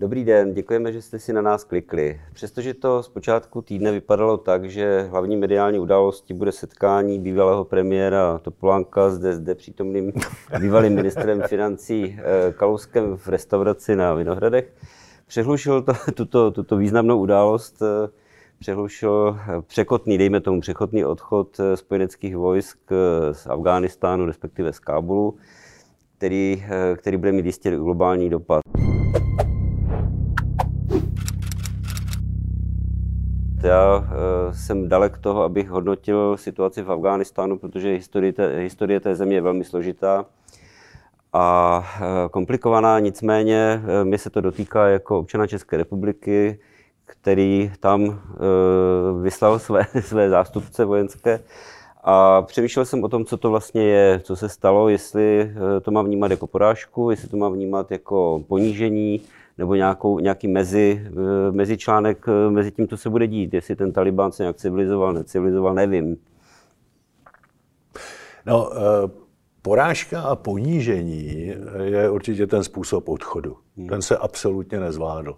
Dobrý den, děkujeme, že jste si na nás klikli. Přestože to zpočátku týdne vypadalo tak, že hlavní mediální událostí bude setkání bývalého premiéra Topolánka zde, zde přítomným bývalým ministrem financí eh, Kalouskem v restauraci na Vinohradech, přehlušil to, tuto, tuto významnou událost eh, přehlušil překotný, dejme tomu překotný odchod eh, spojeneckých vojsk z Afghánistánu, respektive z Kábulu, který, který bude mít jistě globální dopad. Já uh, jsem dalek toho, abych hodnotil situaci v Afghánistánu, protože historie té, historie té země je velmi složitá a uh, komplikovaná. Nicméně uh, mě se to dotýká jako občana České republiky, který tam vyslal své, své zástupce vojenské. A přemýšlel jsem o tom, co to vlastně je, co se stalo, jestli to mám vnímat jako porážku, jestli to mám vnímat jako ponížení, nebo nějakou, nějaký mezi, eh, mezičlánek eh, mezi tím, co se bude dít. Jestli ten Taliban se nějak civilizoval, necivilizoval, nevím. No, eh, porážka a ponížení je určitě ten způsob odchodu. Hmm. Ten se absolutně nezvládl.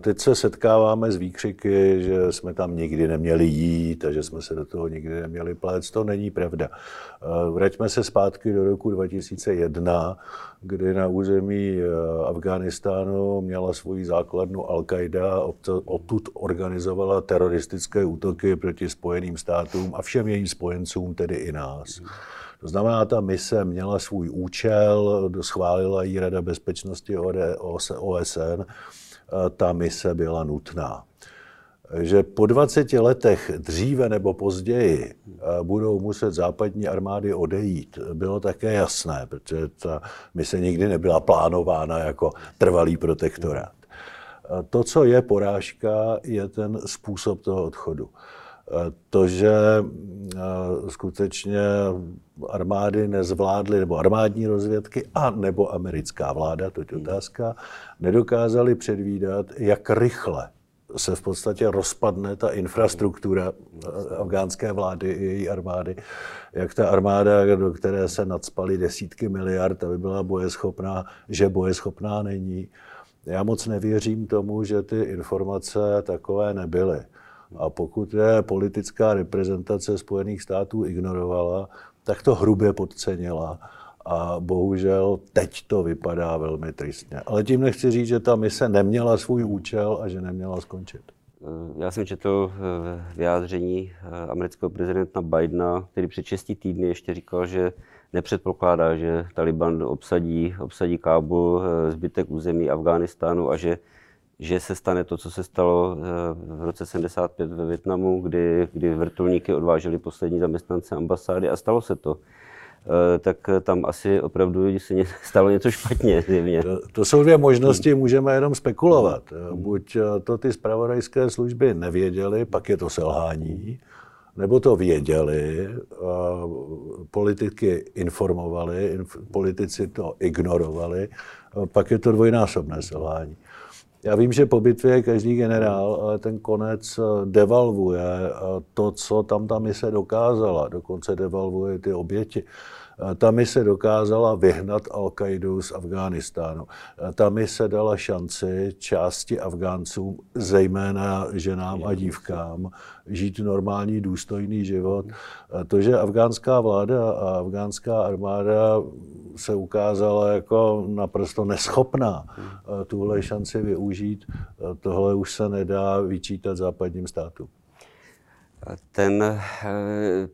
Teď se setkáváme s výkřiky, že jsme tam nikdy neměli jít a že jsme se do toho nikdy neměli plést. To není pravda. Vraťme se zpátky do roku 2001, kdy na území e, Afghánistánu měla svoji základnu Al-Qaida odtud organizovala teroristické útoky proti Spojeným státům a všem jejím spojencům, tedy i nás. To znamená, ta mise měla svůj účel, schválila ji Rada bezpečnosti OSN ta mise byla nutná. Že po 20 letech dříve nebo později budou muset západní armády odejít, bylo také jasné, protože ta mise nikdy nebyla plánována jako trvalý protektorát. To, co je porážka, je ten způsob toho odchodu. To, že skutečně armády nezvládly, nebo armádní rozvědky, a nebo americká vláda, to je otázka, nedokázali předvídat, jak rychle se v podstatě rozpadne ta infrastruktura afgánské vlády i její armády, jak ta armáda, do které se nadspaly desítky miliard, aby byla bojeschopná, že bojeschopná není. Já moc nevěřím tomu, že ty informace takové nebyly. A pokud je politická reprezentace Spojených států ignorovala, tak to hrubě podcenila. A bohužel teď to vypadá velmi tristně. Ale tím nechci říct, že ta mise neměla svůj účel a že neměla skončit. Eh, já jsem četl eh, vyjádření eh, amerického prezidenta Bidena, který před 6 týdny ještě říkal, že nepředpokládá, že Taliban obsadí, obsadí Kábul, zbytek území Afghánistánu a že že se stane to, co se stalo v roce 75 ve Větnamu, kdy, kdy vrtulníky odváželi poslední zaměstnance ambasády a stalo se to. Eh, tak tam asi opravdu se stalo něco špatně zjevně. To, to jsou dvě možnosti, můžeme jenom spekulovat. Hmm. Buď eh, to ty zpravodajské služby nevěděly, pak je to selhání, nebo to věděli, politiky informovali, politici to ignorovali, pak je to dvojnásobné selhání. Já vím, že po bitvě je každý generál, ale ten konec devalvuje to, co tam ta mise dokázala. Dokonce devalvuje ty oběti. Ta mise dokázala vyhnat Al-Qaidu z Afghánistánu. Ta mise dala šanci části Afgáncům, zejména ženám a dívkám, žít normální, důstojný život. To, že afgánská vláda a afgánská armáda se ukázala jako naprosto neschopná tuhle šanci využít, tohle už se nedá vyčítat západním státům. Ten eh,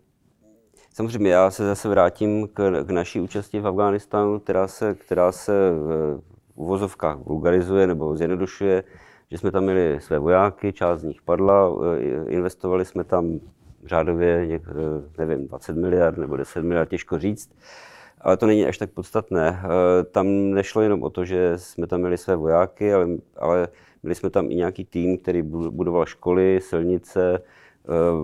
Samozřejmě já se zase vrátím k, k naší účasti v Afghánistánu, která se, která se v uvozovkách vulgarizuje nebo zjednodušuje, že jsme tam měli své vojáky, část z nich padla, investovali jsme tam řádově, něk, nevím, 20 miliard nebo 10 miliard, těžko říct, ale to není až tak podstatné. Tam nešlo jenom o to, že jsme tam měli své vojáky, ale, ale měli jsme tam i nějaký tým, který budoval školy, silnice, Eh,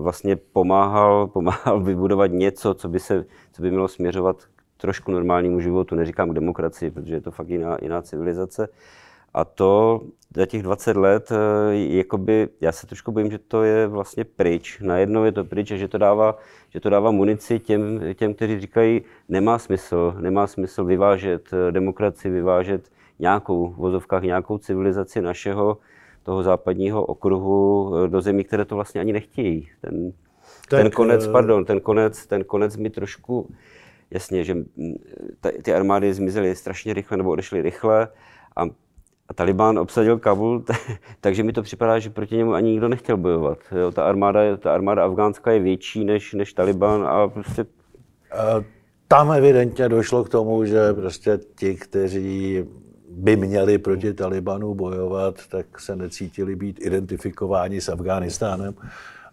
vlastně pomáhal, pomáhal vybudovat něco, co by, se, co by mělo směřovat k trošku normálnímu životu. Neříkám k demokracii, protože je to fakt jiná, jiná civilizace. A to za těch 20 let, eh, jakoby, já se trošku bojím, že to je vlastně pryč. Najednou je to pryč a že to dává, že to dává munici těm, těm, kteří říkají, nemá smysl, nemá smysl vyvážet eh, demokracii, vyvážet nějakou, v vozovkách nějakou civilizaci našeho, toho západního okruhu do zemí, které to vlastně ani nechtějí. Ten, tak, ten konec, pardon, ten konec, ten konec mi trošku, jasně, že ty armády zmizely strašně rychle nebo odešly rychle a a Taliban obsadil Kabul, takže mi to připadá, že proti němu ani nikdo nechtěl bojovat. Jo, ta, armáda, ta armáda afgánská je větší než, než Taliban a prostě... Tam evidentně došlo k tomu, že prostě ti, kteří by měli proti Talibanu bojovat, tak se necítili být identifikováni s Afghánistánem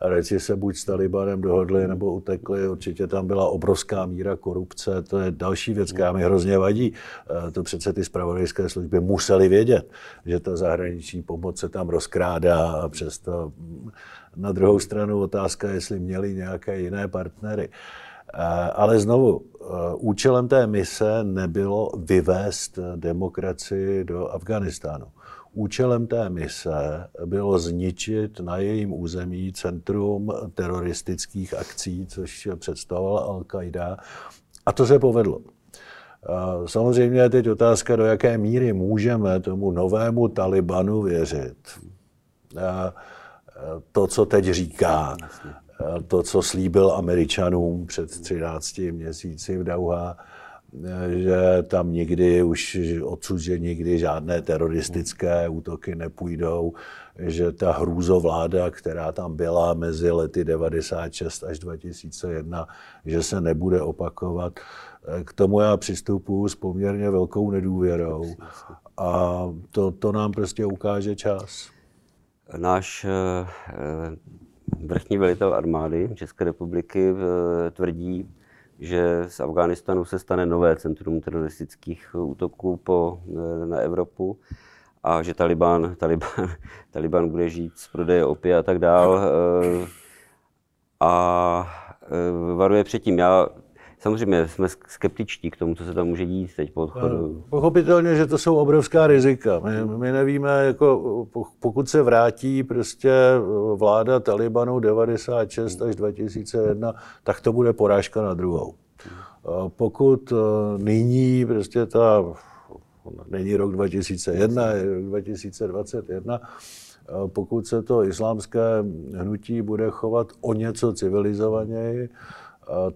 a radši se buď s Talibanem dohodli nebo utekli. Určitě tam byla obrovská míra korupce, to je další věc, která mi hrozně vadí. Eh, to přece ty spravodajské služby museli vědět, že ta zahraniční pomoc se tam rozkrádá a přesto na druhou stranu otázka, jestli měli nějaké jiné partnery. Eh, ale znovu, eh, účelem té mise nebylo vyvést demokracii do Afganistánu. Účelem té mise bylo zničit na jejím území centrum teroristických akcí, což představovala Al-Qaida. A to se povedlo. Samozřejmě je teď otázka, do jaké míry můžeme tomu novému Talibanu věřit. To, co teď říká, to, co slíbil Američanům před 13 měsíci v Dauha, že tam nikdy už odsud, že nikdy žádné teroristické útoky nepůjdou, že ta hrůzovláda, která tam byla mezi lety 96 až 2001, že se nebude opakovat. K tomu já přistupuji s poměrně velkou nedůvěrou a to, to nám prostě ukáže čas. Náš eh, vrchní velitel armády České republiky eh, tvrdí, že z Afghánistánu se stane nové centrum teroristických útoků po, eh, na Evropu a že Taliban, Taliban, Taliban bude žít z prodeje opia a tak dál. Eh, a varuje předtím. Já Samozřejmě jsme skeptičtí k tomu, co se tam může dít teď po odchodu. Pochopitelně, že to jsou obrovská rizika. My, my nevíme, jako pokud se vrátí prostě vláda Talibanu 96 až 2001, tak to bude porážka na druhou. Pokud e, nyní prostě ta, není rok 2001, je rok 2021, pokud se to islámské hnutí bude chovat o něco civilizovaněji,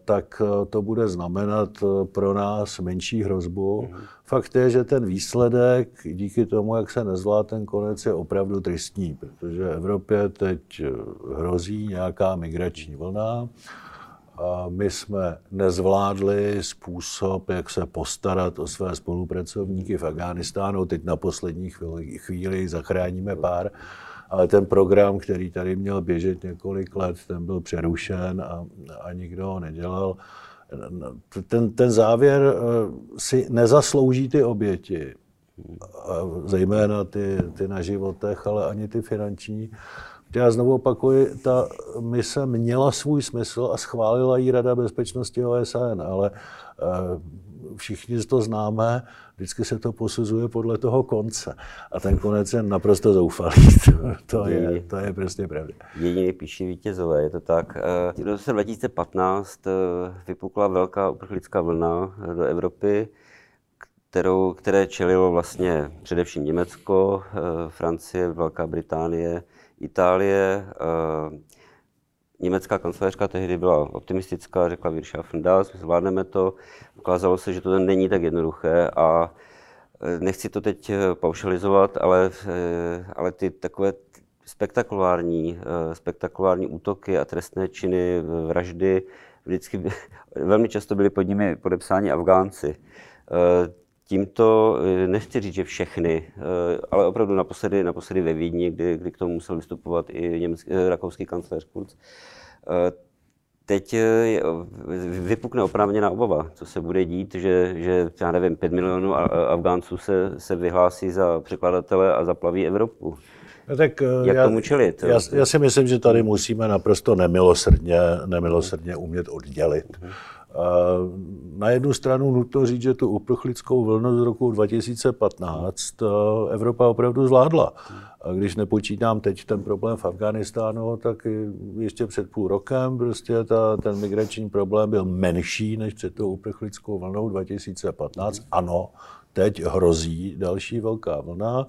tak eh, to bude znamenat eh, pro nás menší hrozbu. Mm. Fakt je, že ten výsledek, díky tomu, jak se nezvlá ten konec, je opravdu tristní, protože Evropě teď eh, hrozí nějaká migrační vlna. A my jsme nezvládli způsob, jak se postarat o své spolupracovníky v Afghánistánu. Teď na poslední chvíli, chvíli zachráníme pár ale ten program, který tady měl běžet několik let, ten byl přerušen a, a nikdo ho nedělal. Ten, ten závěr eh, si nezaslouží ty oběti, zejména ty, ty na životech, ale ani ty finanční. Já znovu opakuji, ta mise měla svůj smysl a schválila ji Rada bezpečnosti OSN, ale eh, všichni to známe, vždycky se to posuzuje podle toho konce. A ten konec je naprosto zoufalý. To, to, je, to je prostě pravda. Jedině píší vítězové, je to tak. Eh, v roce 2015 eh, vypukla velká uprchlická vlna do Evropy, kterou, které čelilo vlastně především Německo, eh, Francie, Velká Británie, Itálie. Německá kancelářka tehdy byla optimistická, řekla wir schaffen zvládneme to. Ukázalo se, že to není tak jednoduché a e, nechci to teď e, paušalizovat, ale, e, ale ty takové spektakulární, spektakulární útoky a trestné činy, vraždy, vždycky velmi často byly pod nimi podepsáni Afgánci. Tímto nechci říct, že všechny, ale opravdu naposledy, naposledy ve Vídni, kdy, kdy k tomu musel vystupovat i německý, rakouský kancléř Kurz, teď eh, vypukne oprávněná obava, co se bude dít, že, že já nevím, 5 milionů Afgánců se, se vyhlásí za překladatele a zaplaví Evropu. No tak, eh, Jak já, tomu čelit? Já, já si myslím, že tady musíme naprosto nemilosrdně, nemilosrdně umět oddělit. Uh-huh. Na jednu stranu nutno říct, že tu uprchlickou vlnu z roku 2015 eh, Evropa opravdu zvládla. A když nepočítám teď ten problém v Afganistánu, tak ještě před půl rokem prostě ta, ten migrační problém byl menší než před tou uprchlickou vlnou 2015. Ano, teď hrozí další velká vlna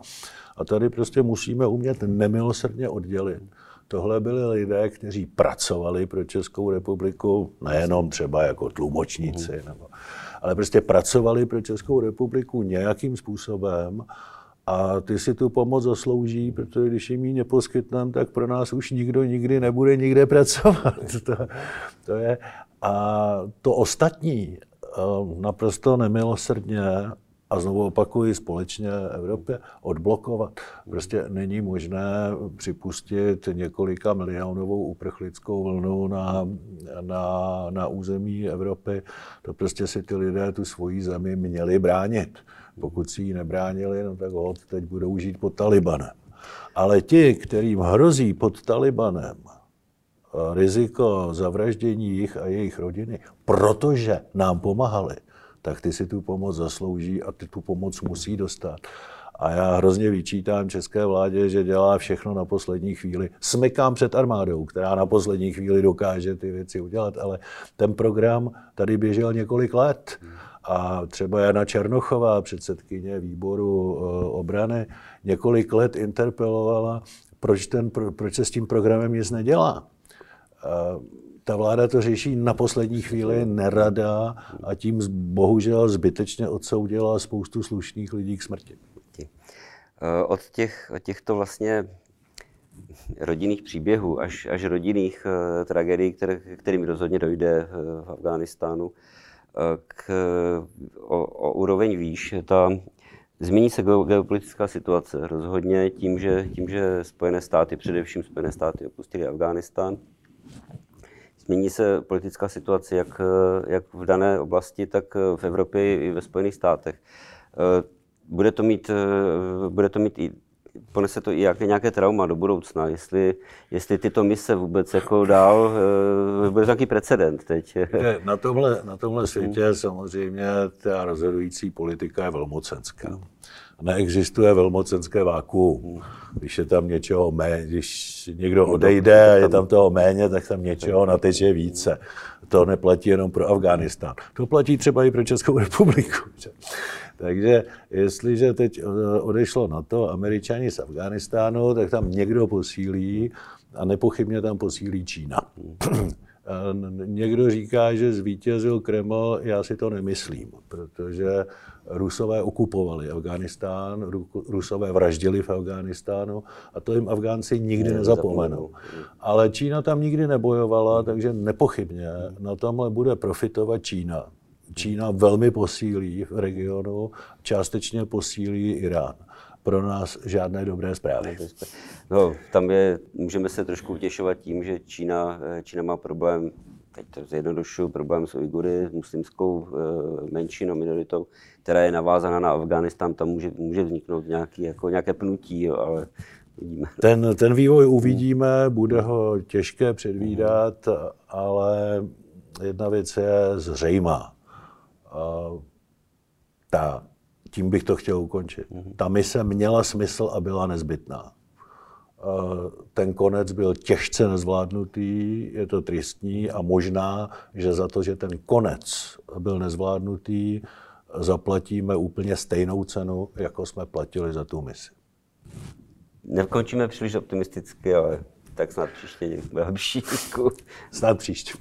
a tady prostě musíme umět nemilosrdně oddělit. Tohle byli lidé, kteří pracovali pro Českou republiku, nejenom třeba jako tlumočníci, nebo, ale prostě pracovali pro Českou republiku nějakým způsobem a ty si tu pomoc zaslouží, protože když jim ji neposkytneme, tak pro nás už nikdo nikdy nebude nikde pracovat. to, to je. A to ostatní eh, naprosto nemilosrdně a znovu opakuji, společně Evropě odblokovat. Prostě není možné připustit několika milionovou uprchlickou vlnu na, na, na území Evropy. To prostě si ty lidé tu svoji zemi měli bránit. Pokud si ji nebránili, no tak hod, teď budou žít pod Talibanem. Ale ti, kterým hrozí pod Talibanem riziko zavraždění jich a jejich rodiny, protože nám pomáhali, tak ty si tu pomoc zaslouží a ty tu pomoc musí dostat. A já hrozně vyčítám české vládě, že dělá všechno na poslední chvíli. Smykám před armádou, která na poslední chvíli dokáže ty věci udělat, ale ten program tady běžel několik let. A třeba Jana Černochová, předsedkyně výboru eh, obrany, několik let interpelovala, proč, ten, proč se s tím programem nic nedělá. Ta vláda to řeší na poslední chvíli, nerada a tím bohužel zbytečně odsoudila spoustu slušných lidí k smrti. Eh, od těch, od těchto vlastně rodinných příběhů až, až rodinných uh, tragédií, které, kterým rozhodně dojde uh, v Afghánistánu, uh, k, o, o úroveň výš. Ta, změní se geopolitická situace rozhodně tím, že, tím, že Spojené státy, především Spojené státy opustili Afghánistán, Změní se politická situace jak, jak v dané oblasti, tak v Evropě i ve Spojených státech. Bude to mít, bude to mít i ponese to i nějaké, nějaké trauma do budoucna, jestli, jestli tyto mise vůbec jako dál, bude to nějaký precedent teď. Na tomhle, na tomhle světě samozřejmě ta rozhodující politika je velmocenská neexistuje velmocenské vákuum. Když je tam něčeho méně, když někdo odejde a je tam toho méně, tak tam něčeho nateče více. To neplatí jenom pro Afghánistán. To platí třeba i pro Českou republiku. Takže jestliže teď eh, odešlo na to američani z Afghánistánu, tak tam někdo posílí a nepochybně tam posílí Čína. Někdo říká, že zvítězil Kreml, já si to nemyslím, protože Rusové okupovali Afghánistán, Rusové vraždili v Afghánistánu a to jim Afgánci nikdy nezapomenou. Ale Čína tam nikdy nebojovala, takže nepochybně na tomhle bude profitovat Čína. Čína velmi posílí v regionu, částečně posílí Irán pro nás žádné dobré zprávy. No, tam je, můžeme se trošku utěšovat tím, že Čína, eh, Čína má problém, teď to zjednodušuju, problém s Ujgury, s muslimskou eh, menšinou, minoritou, která je navázaná na Afghánistán, tam může, může vzniknout nějaký, jako nějaké pnutí, jo, ale uvidíme. Ten, ten vývoj uvidíme, bude ho těžké předvídat, ale jedna věc je zřejmá. Ta tím bych to chtěl ukončit. Ta mise měla smysl a byla nezbytná. Ten konec byl těžce nezvládnutý, je to tristní a možná, že za to, že ten konec byl nezvládnutý, zaplatíme úplně stejnou cenu, jako jsme platili za tu misi. Nekončíme příliš optimisticky, ale tak snad příště bude lepší. Snad příště.